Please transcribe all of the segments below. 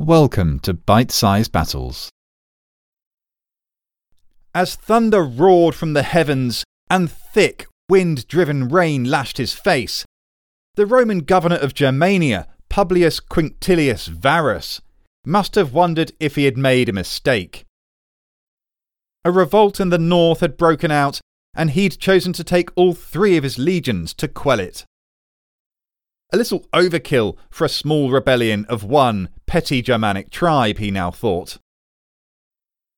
Welcome to Bite Size Battles. As thunder roared from the heavens and thick, wind driven rain lashed his face, the Roman governor of Germania, Publius Quinctilius Varus, must have wondered if he had made a mistake. A revolt in the north had broken out, and he'd chosen to take all three of his legions to quell it. A little overkill for a small rebellion of one petty Germanic tribe, he now thought.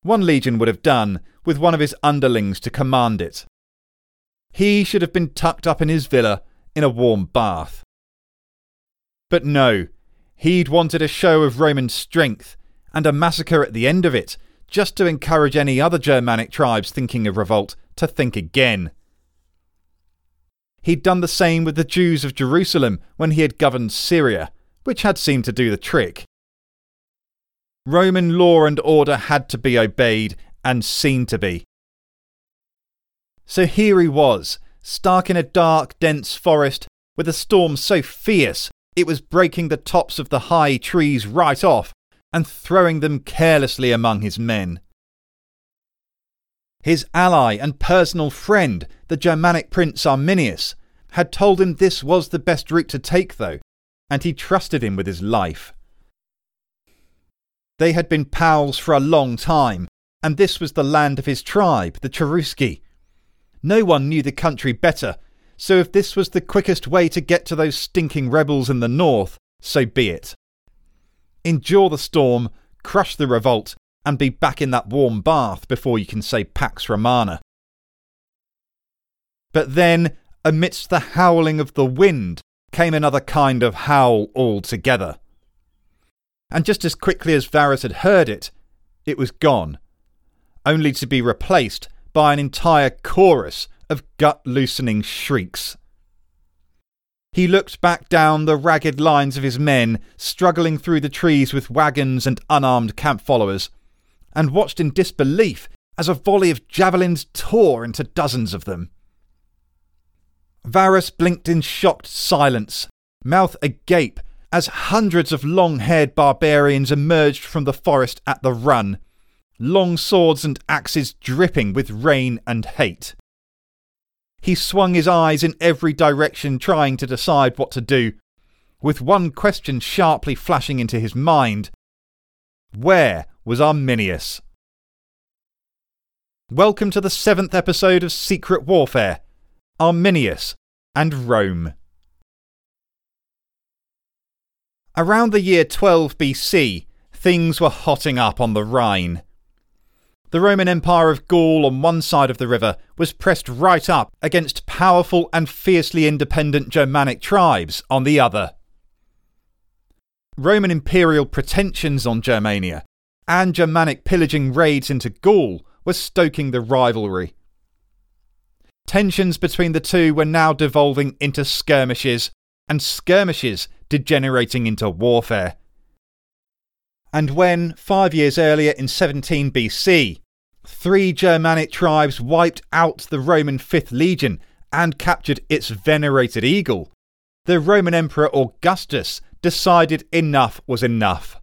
One legion would have done, with one of his underlings to command it. He should have been tucked up in his villa in a warm bath. But no, he'd wanted a show of Roman strength and a massacre at the end of it, just to encourage any other Germanic tribes thinking of revolt to think again. He'd done the same with the Jews of Jerusalem when he had governed Syria, which had seemed to do the trick. Roman law and order had to be obeyed and seen to be. So here he was, stuck in a dark, dense forest with a storm so fierce it was breaking the tops of the high trees right off and throwing them carelessly among his men. His ally and personal friend, the Germanic prince Arminius, had told him this was the best route to take, though, and he trusted him with his life. They had been pals for a long time, and this was the land of his tribe, the Cherusci. No one knew the country better, so if this was the quickest way to get to those stinking rebels in the north, so be it. Endure the storm, crush the revolt, and be back in that warm bath before you can say Pax Romana. But then, amidst the howling of the wind, came another kind of howl altogether. And just as quickly as Varus had heard it, it was gone, only to be replaced by an entire chorus of gut loosening shrieks. He looked back down the ragged lines of his men struggling through the trees with wagons and unarmed camp followers and watched in disbelief as a volley of javelins tore into dozens of them. Varus blinked in shocked silence, mouth agape, as hundreds of long haired barbarians emerged from the forest at the run, long swords and axes dripping with rain and hate. He swung his eyes in every direction, trying to decide what to do, with one question sharply flashing into his mind Where was Arminius. Welcome to the seventh episode of Secret Warfare Arminius and Rome. Around the year 12 BC, things were hotting up on the Rhine. The Roman Empire of Gaul on one side of the river was pressed right up against powerful and fiercely independent Germanic tribes on the other. Roman imperial pretensions on Germania and Germanic pillaging raids into Gaul were stoking the rivalry. Tensions between the two were now devolving into skirmishes, and skirmishes degenerating into warfare. And when, five years earlier in 17 BC, three Germanic tribes wiped out the Roman Fifth Legion and captured its venerated eagle, the Roman Emperor Augustus decided enough was enough.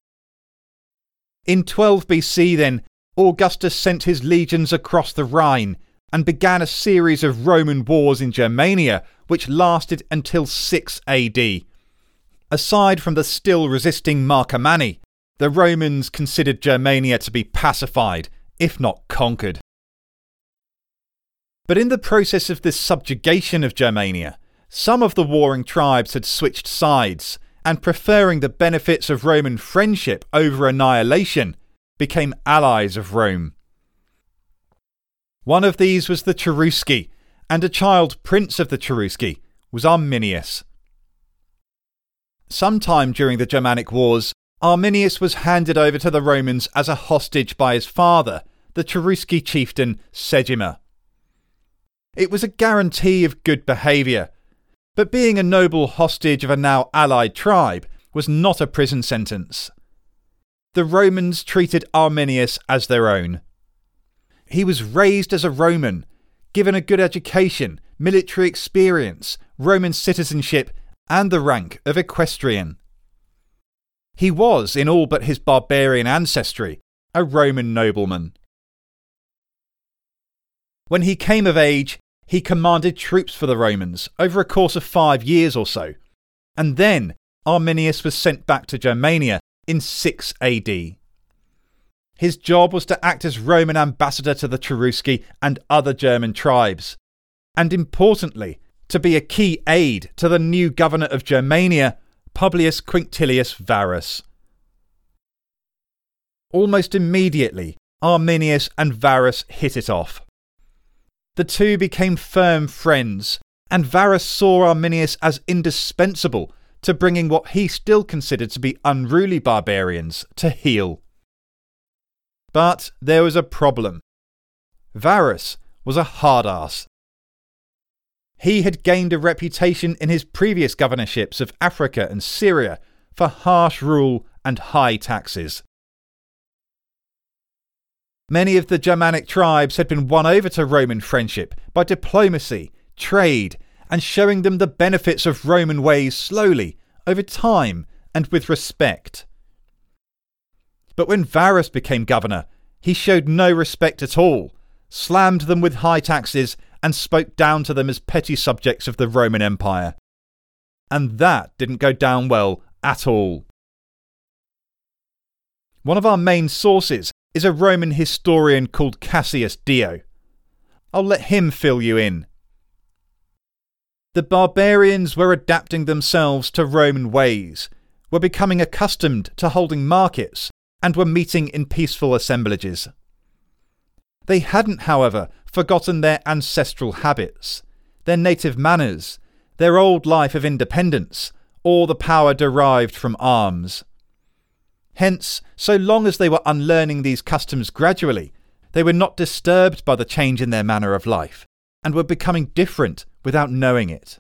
In 12 BC, then, Augustus sent his legions across the Rhine and began a series of Roman wars in Germania, which lasted until 6 AD. Aside from the still resisting Marcomanni, the Romans considered Germania to be pacified, if not conquered. But in the process of this subjugation of Germania, some of the warring tribes had switched sides and preferring the benefits of Roman friendship over annihilation, became allies of Rome. One of these was the Cherusci, and a child prince of the Cherusci was Arminius. Sometime during the Germanic Wars, Arminius was handed over to the Romans as a hostage by his father, the Cherusci chieftain Segimer. It was a guarantee of good behaviour, but being a noble hostage of a now allied tribe was not a prison sentence. The Romans treated Arminius as their own. He was raised as a Roman, given a good education, military experience, Roman citizenship, and the rank of equestrian. He was, in all but his barbarian ancestry, a Roman nobleman. When he came of age, he commanded troops for the Romans over a course of five years or so, and then Arminius was sent back to Germania in 6 AD. His job was to act as Roman ambassador to the Cherusci and other German tribes, and importantly, to be a key aid to the new governor of Germania, Publius Quinctilius Varus. Almost immediately, Arminius and Varus hit it off. The two became firm friends, and Varus saw Arminius as indispensable to bringing what he still considered to be unruly barbarians to heel. But there was a problem. Varus was a hard ass. He had gained a reputation in his previous governorships of Africa and Syria for harsh rule and high taxes. Many of the Germanic tribes had been won over to Roman friendship by diplomacy, trade, and showing them the benefits of Roman ways slowly, over time, and with respect. But when Varus became governor, he showed no respect at all, slammed them with high taxes, and spoke down to them as petty subjects of the Roman Empire. And that didn't go down well at all. One of our main sources is a Roman historian called Cassius Dio. I'll let him fill you in. The barbarians were adapting themselves to Roman ways, were becoming accustomed to holding markets, and were meeting in peaceful assemblages. They hadn't, however, forgotten their ancestral habits, their native manners, their old life of independence, or the power derived from arms. Hence, so long as they were unlearning these customs gradually, they were not disturbed by the change in their manner of life, and were becoming different without knowing it.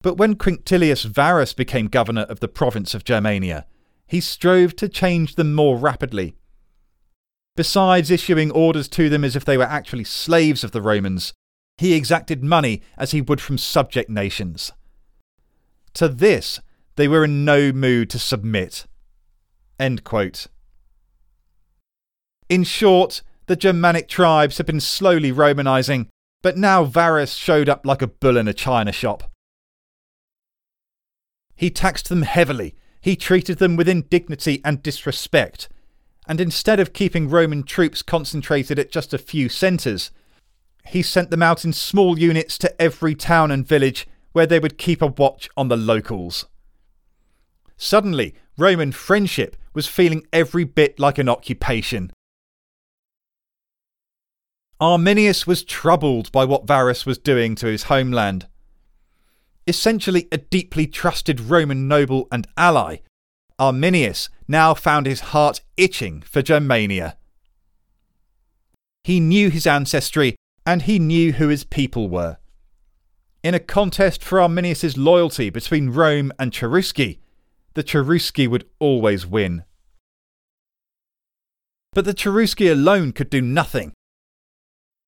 But when Quinctilius Varus became governor of the province of Germania, he strove to change them more rapidly. Besides issuing orders to them as if they were actually slaves of the Romans, he exacted money as he would from subject nations. To this, they were in no mood to submit. In short, the Germanic tribes had been slowly Romanizing, but now Varus showed up like a bull in a china shop. He taxed them heavily, he treated them with indignity and disrespect, and instead of keeping Roman troops concentrated at just a few centres, he sent them out in small units to every town and village where they would keep a watch on the locals. Suddenly, Roman friendship was feeling every bit like an occupation. Arminius was troubled by what Varus was doing to his homeland. Essentially a deeply trusted Roman noble and ally, Arminius now found his heart itching for Germania. He knew his ancestry and he knew who his people were. In a contest for Arminius's loyalty between Rome and Cherusci, the Cherusci would always win. But the Cherusci alone could do nothing.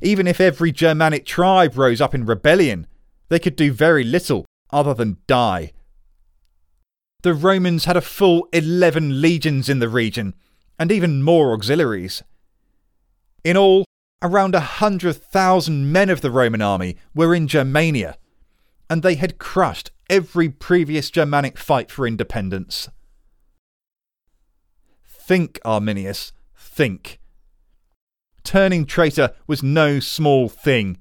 Even if every Germanic tribe rose up in rebellion, they could do very little other than die. The Romans had a full 11 legions in the region, and even more auxiliaries. In all, around a 100,000 men of the Roman army were in Germania, and they had crushed every previous Germanic fight for independence. Think, Arminius, think. Turning traitor was no small thing.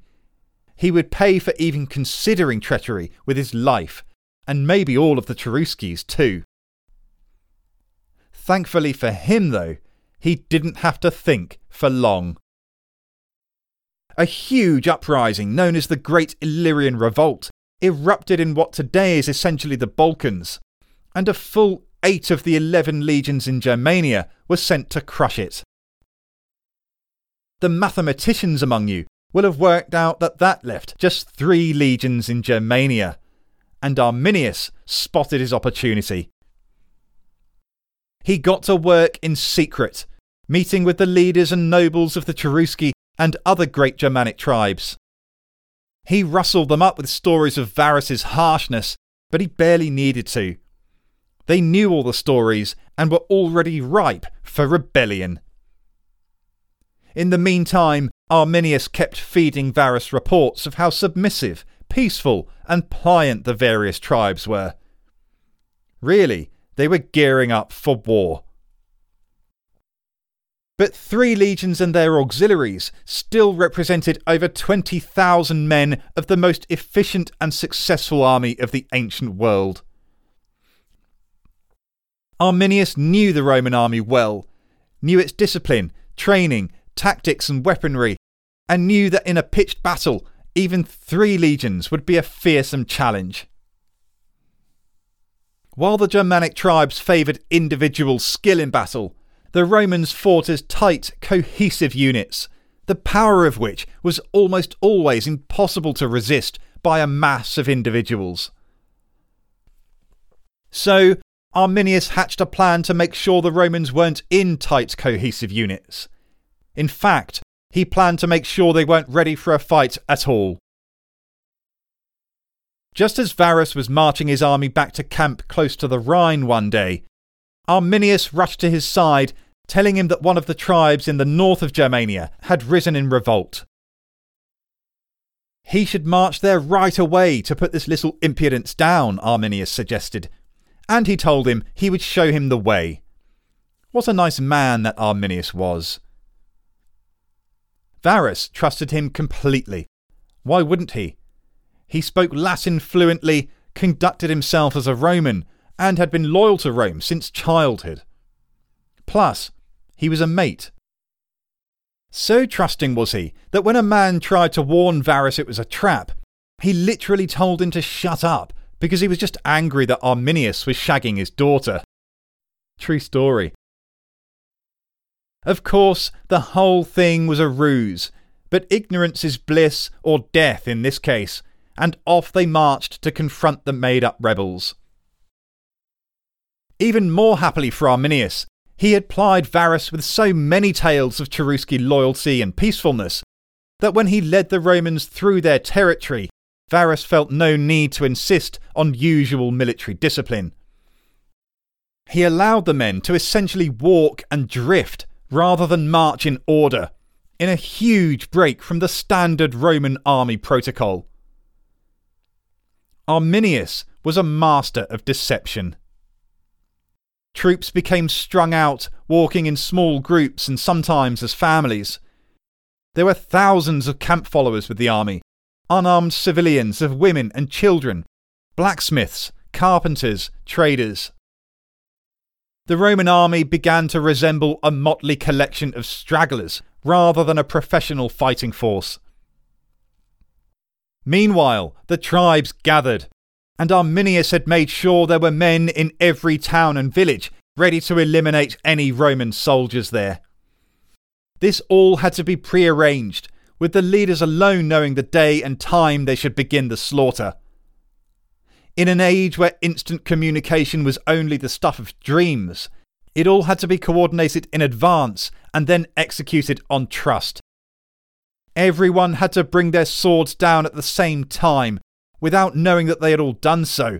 He would pay for even considering treachery with his life, and maybe all of the Cheruscis too. Thankfully for him, though, he didn't have to think for long. A huge uprising known as the Great Illyrian Revolt erupted in what today is essentially the Balkans, and a full eight of the eleven legions in Germania were sent to crush it. The mathematicians among you will have worked out that that left just three legions in Germania, and Arminius spotted his opportunity. He got to work in secret, meeting with the leaders and nobles of the Cherusci and other great Germanic tribes. He rustled them up with stories of Varus's harshness, but he barely needed to. They knew all the stories and were already ripe for rebellion. In the meantime, Arminius kept feeding Varus reports of how submissive, peaceful, and pliant the various tribes were. Really, they were gearing up for war. But three legions and their auxiliaries still represented over 20,000 men of the most efficient and successful army of the ancient world. Arminius knew the Roman army well, knew its discipline, training, tactics, and weaponry, and knew that in a pitched battle, even three legions would be a fearsome challenge. While the Germanic tribes favoured individual skill in battle, the Romans fought as tight, cohesive units, the power of which was almost always impossible to resist by a mass of individuals. So, Arminius hatched a plan to make sure the Romans weren't in tight, cohesive units. In fact, he planned to make sure they weren't ready for a fight at all. Just as Varus was marching his army back to camp close to the Rhine one day, Arminius rushed to his side, telling him that one of the tribes in the north of Germania had risen in revolt. He should march there right away to put this little impudence down, Arminius suggested, and he told him he would show him the way. What a nice man that Arminius was. Varus trusted him completely. Why wouldn't he? He spoke Latin fluently, conducted himself as a Roman, and had been loyal to Rome since childhood. Plus, he was a mate. So trusting was he that when a man tried to warn Varus it was a trap, he literally told him to shut up because he was just angry that Arminius was shagging his daughter. True story. Of course, the whole thing was a ruse, but ignorance is bliss or death in this case, and off they marched to confront the made up rebels. Even more happily for Arminius, he had plied Varus with so many tales of Cherusci loyalty and peacefulness that when he led the Romans through their territory, Varus felt no need to insist on usual military discipline. He allowed the men to essentially walk and drift rather than march in order, in a huge break from the standard Roman army protocol. Arminius was a master of deception. Troops became strung out, walking in small groups and sometimes as families. There were thousands of camp followers with the army, unarmed civilians of women and children, blacksmiths, carpenters, traders. The Roman army began to resemble a motley collection of stragglers rather than a professional fighting force. Meanwhile, the tribes gathered, and Arminius had made sure there were men in every town and village ready to eliminate any Roman soldiers there. This all had to be prearranged, with the leaders alone knowing the day and time they should begin the slaughter. In an age where instant communication was only the stuff of dreams, it all had to be coordinated in advance and then executed on trust. Everyone had to bring their swords down at the same time, without knowing that they had all done so,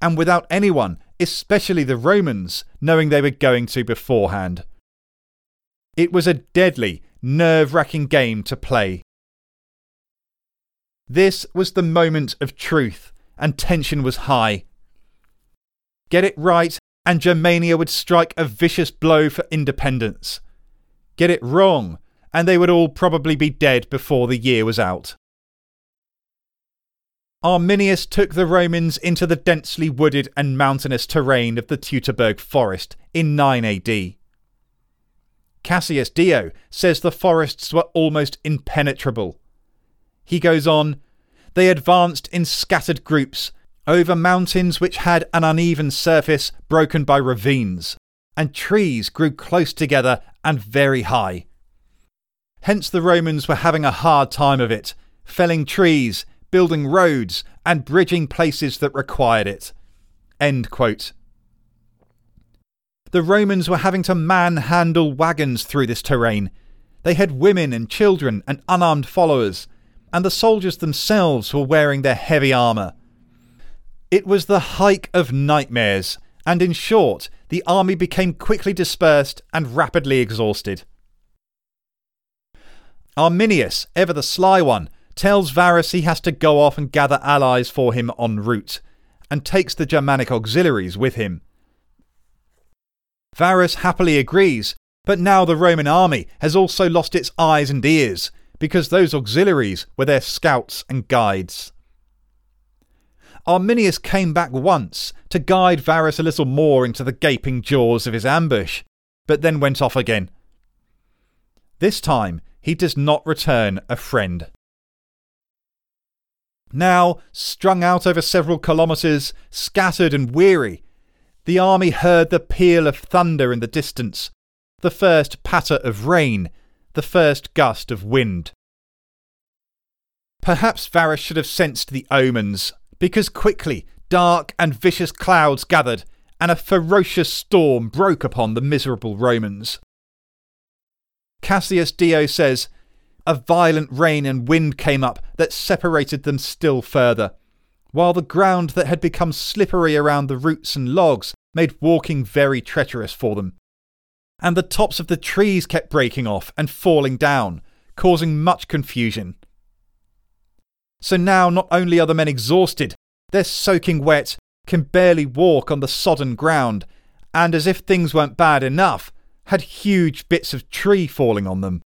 and without anyone, especially the Romans, knowing they were going to beforehand. It was a deadly, nerve wracking game to play. This was the moment of truth, and tension was high. Get it right, and Germania would strike a vicious blow for independence. Get it wrong, and they would all probably be dead before the year was out. Arminius took the Romans into the densely wooded and mountainous terrain of the Teutoburg forest in 9 AD. Cassius Dio says the forests were almost impenetrable. He goes on, they advanced in scattered groups over mountains which had an uneven surface broken by ravines, and trees grew close together and very high. Hence, the Romans were having a hard time of it, felling trees, building roads, and bridging places that required it. End quote. The Romans were having to manhandle wagons through this terrain. They had women and children and unarmed followers, and the soldiers themselves were wearing their heavy armour. It was the hike of nightmares, and in short, the army became quickly dispersed and rapidly exhausted. Arminius, ever the sly one, tells Varus he has to go off and gather allies for him en route, and takes the Germanic auxiliaries with him. Varus happily agrees, but now the Roman army has also lost its eyes and ears, because those auxiliaries were their scouts and guides. Arminius came back once to guide Varus a little more into the gaping jaws of his ambush, but then went off again. This time he does not return a friend. Now, strung out over several kilometres, scattered and weary, the army heard the peal of thunder in the distance, the first patter of rain, the first gust of wind. Perhaps Varus should have sensed the omens, because quickly dark and vicious clouds gathered, and a ferocious storm broke upon the miserable Romans. Cassius Dio says, A violent rain and wind came up that separated them still further, while the ground that had become slippery around the roots and logs made walking very treacherous for them. And the tops of the trees kept breaking off and falling down, causing much confusion. So now not only are the men exhausted, they're soaking wet, can barely walk on the sodden ground, and as if things weren't bad enough, had huge bits of tree falling on them.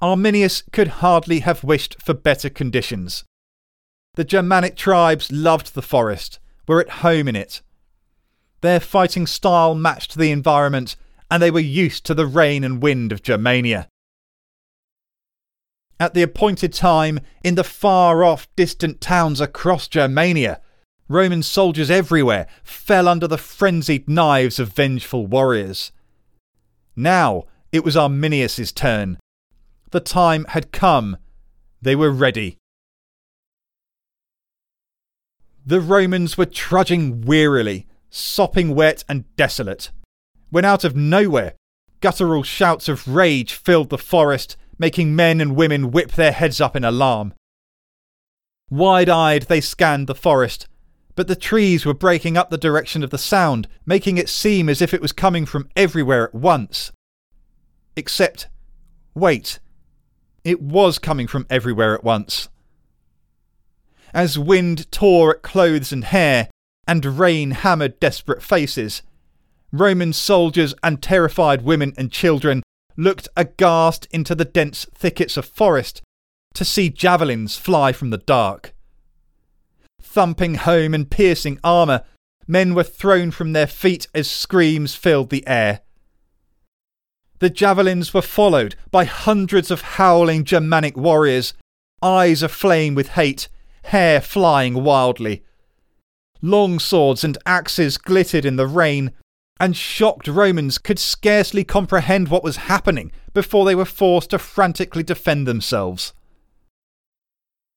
Arminius could hardly have wished for better conditions. The Germanic tribes loved the forest, were at home in it. Their fighting style matched the environment, and they were used to the rain and wind of Germania. At the appointed time, in the far off distant towns across Germania, Roman soldiers everywhere fell under the frenzied knives of vengeful warriors. Now it was Arminius's turn. The time had come. They were ready. The Romans were trudging wearily, sopping wet and desolate, when out of nowhere, guttural shouts of rage filled the forest, making men and women whip their heads up in alarm. Wide eyed, they scanned the forest, but the trees were breaking up the direction of the sound, making it seem as if it was coming from everywhere at once. Except, wait, it was coming from everywhere at once. As wind tore at clothes and hair, and rain hammered desperate faces, Roman soldiers and terrified women and children looked aghast into the dense thickets of forest to see javelins fly from the dark thumping home and piercing armour, men were thrown from their feet as screams filled the air. The javelins were followed by hundreds of howling Germanic warriors, eyes aflame with hate, hair flying wildly. Long swords and axes glittered in the rain, and shocked Romans could scarcely comprehend what was happening before they were forced to frantically defend themselves.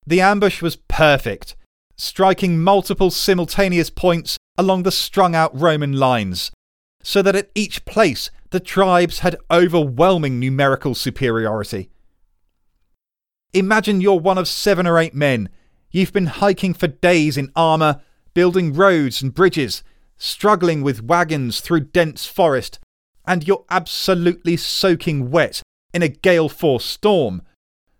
The ambush was perfect striking multiple simultaneous points along the strung out Roman lines, so that at each place the tribes had overwhelming numerical superiority. Imagine you're one of seven or eight men. You've been hiking for days in armour, building roads and bridges, struggling with wagons through dense forest, and you're absolutely soaking wet in a gale force storm,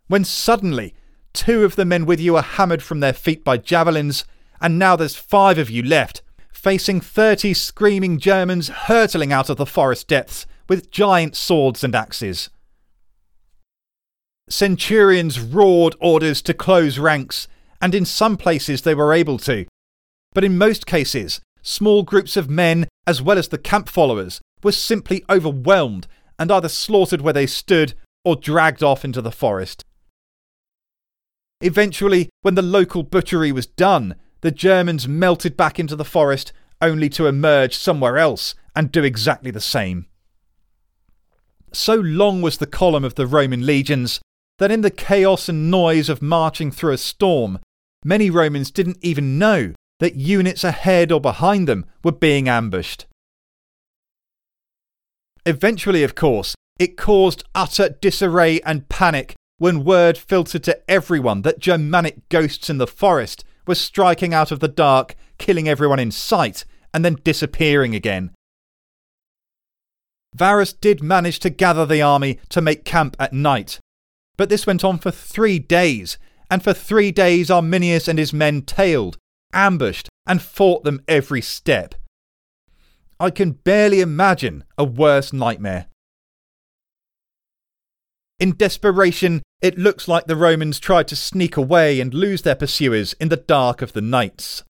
when suddenly Two of the men with you are hammered from their feet by javelins, and now there's five of you left, facing thirty screaming Germans hurtling out of the forest depths with giant swords and axes. Centurions roared orders to close ranks, and in some places they were able to. But in most cases, small groups of men, as well as the camp followers, were simply overwhelmed and either slaughtered where they stood or dragged off into the forest. Eventually, when the local butchery was done, the Germans melted back into the forest only to emerge somewhere else and do exactly the same. So long was the column of the Roman legions that in the chaos and noise of marching through a storm, many Romans didn't even know that units ahead or behind them were being ambushed. Eventually, of course, it caused utter disarray and panic when word filtered to everyone that Germanic ghosts in the forest were striking out of the dark, killing everyone in sight, and then disappearing again. Varus did manage to gather the army to make camp at night, but this went on for three days, and for three days Arminius and his men tailed, ambushed, and fought them every step. I can barely imagine a worse nightmare. In desperation, it looks like the Romans tried to sneak away and lose their pursuers in the dark of the nights.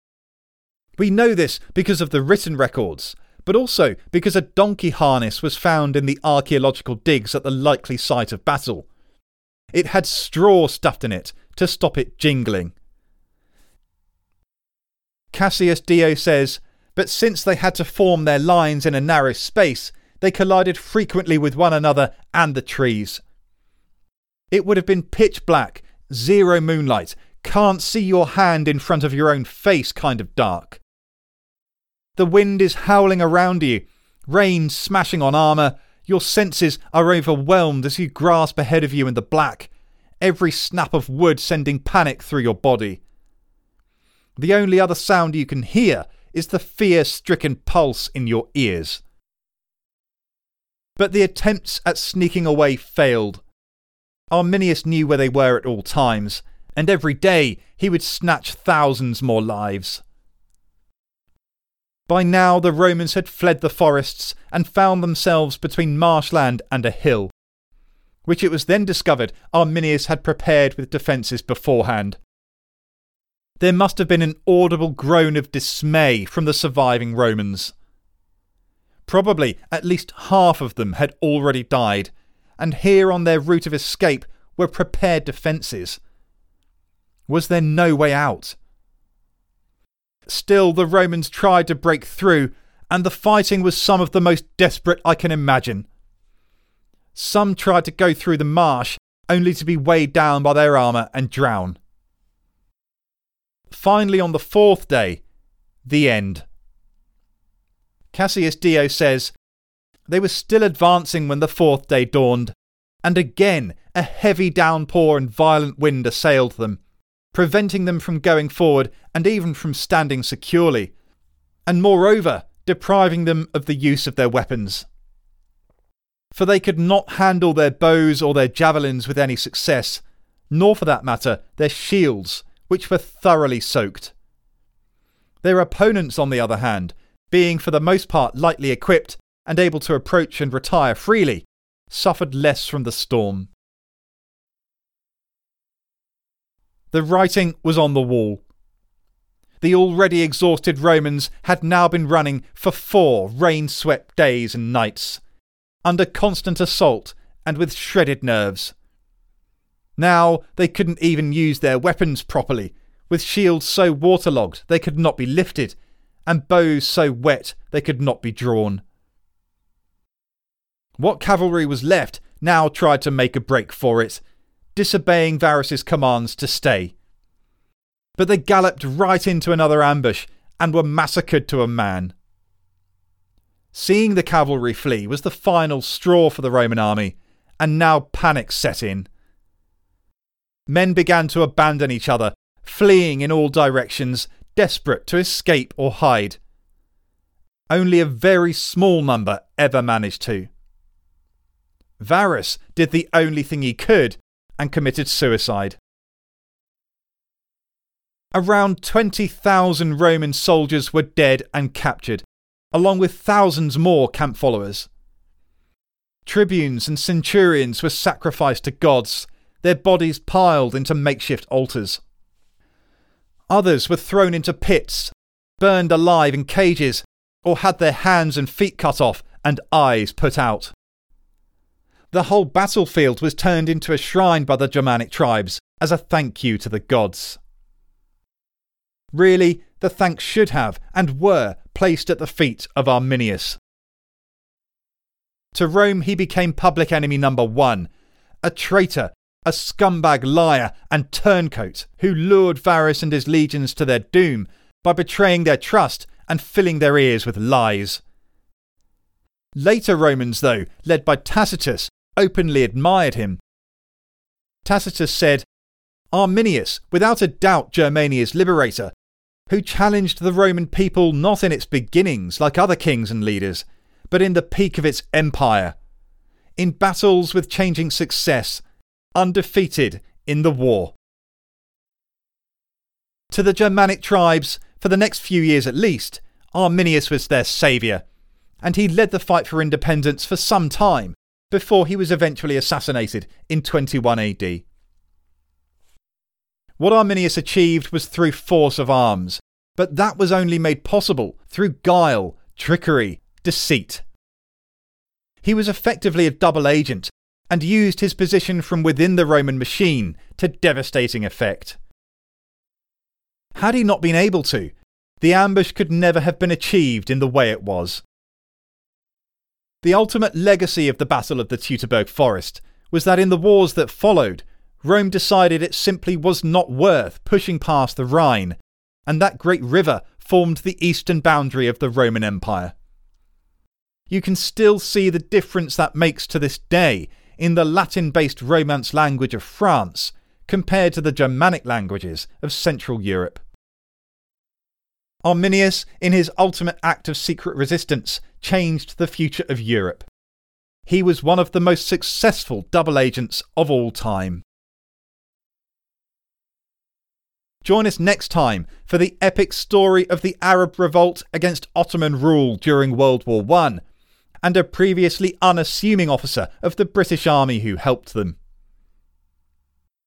We know this because of the written records, but also because a donkey harness was found in the archaeological digs at the likely site of battle. It had straw stuffed in it to stop it jingling. Cassius Dio says, but since they had to form their lines in a narrow space, they collided frequently with one another and the trees. It would have been pitch black, zero moonlight, can't see your hand in front of your own face kind of dark. The wind is howling around you, rain smashing on armour, your senses are overwhelmed as you grasp ahead of you in the black, every snap of wood sending panic through your body. The only other sound you can hear is the fear stricken pulse in your ears. But the attempts at sneaking away failed. Arminius knew where they were at all times, and every day he would snatch thousands more lives. By now, the Romans had fled the forests and found themselves between marshland and a hill, which it was then discovered Arminius had prepared with defences beforehand. There must have been an audible groan of dismay from the surviving Romans. Probably at least half of them had already died, and here on their route of escape were prepared defences. Was there no way out? Still, the Romans tried to break through, and the fighting was some of the most desperate I can imagine. Some tried to go through the marsh, only to be weighed down by their armour and drown. Finally, on the fourth day, the end. Cassius Dio says, They were still advancing when the fourth day dawned, and again a heavy downpour and violent wind assailed them preventing them from going forward and even from standing securely, and moreover, depriving them of the use of their weapons. For they could not handle their bows or their javelins with any success, nor for that matter their shields, which were thoroughly soaked. Their opponents, on the other hand, being for the most part lightly equipped and able to approach and retire freely, suffered less from the storm. The writing was on the wall. The already exhausted Romans had now been running for four rain swept days and nights, under constant assault and with shredded nerves. Now they couldn't even use their weapons properly, with shields so waterlogged they could not be lifted, and bows so wet they could not be drawn. What cavalry was left now tried to make a break for it, disobeying Varus's commands to stay. But they galloped right into another ambush and were massacred to a man. Seeing the cavalry flee was the final straw for the Roman army, and now panic set in. Men began to abandon each other, fleeing in all directions, desperate to escape or hide. Only a very small number ever managed to. Varus did the only thing he could and committed suicide. Around 20,000 Roman soldiers were dead and captured, along with thousands more camp followers. Tribunes and centurions were sacrificed to gods, their bodies piled into makeshift altars. Others were thrown into pits, burned alive in cages, or had their hands and feet cut off and eyes put out the whole battlefield was turned into a shrine by the Germanic tribes as a thank you to the gods. Really, the thanks should have and were placed at the feet of Arminius. To Rome, he became public enemy number one, a traitor, a scumbag liar, and turncoat who lured Varus and his legions to their doom by betraying their trust and filling their ears with lies. Later Romans, though, led by Tacitus, openly admired him. Tacitus said, Arminius, without a doubt Germania's liberator, who challenged the Roman people not in its beginnings like other kings and leaders, but in the peak of its empire, in battles with changing success, undefeated in the war. To the Germanic tribes, for the next few years at least, Arminius was their saviour, and he led the fight for independence for some time before he was eventually assassinated in 21 AD. What Arminius achieved was through force of arms, but that was only made possible through guile, trickery, deceit. He was effectively a double agent and used his position from within the Roman machine to devastating effect. Had he not been able to, the ambush could never have been achieved in the way it was. The ultimate legacy of the Battle of the Teutoburg Forest was that in the wars that followed, Rome decided it simply was not worth pushing past the Rhine, and that great river formed the eastern boundary of the Roman Empire. You can still see the difference that makes to this day in the Latin based Romance language of France compared to the Germanic languages of Central Europe. Arminius, in his ultimate act of secret resistance, changed the future of Europe. He was one of the most successful double agents of all time. Join us next time for the epic story of the Arab revolt against Ottoman rule during World War I and a previously unassuming officer of the British Army who helped them.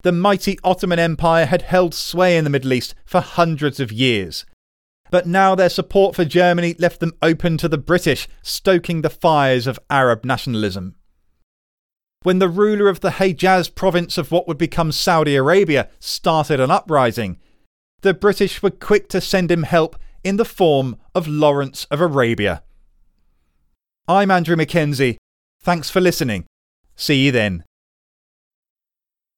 The mighty Ottoman Empire had held sway in the Middle East for hundreds of years, but now their support for Germany left them open to the British, stoking the fires of Arab nationalism. When the ruler of the Hejaz province of what would become Saudi Arabia started an uprising, the British were quick to send him help in the form of Lawrence of Arabia. I'm Andrew McKenzie. Thanks for listening. See you then.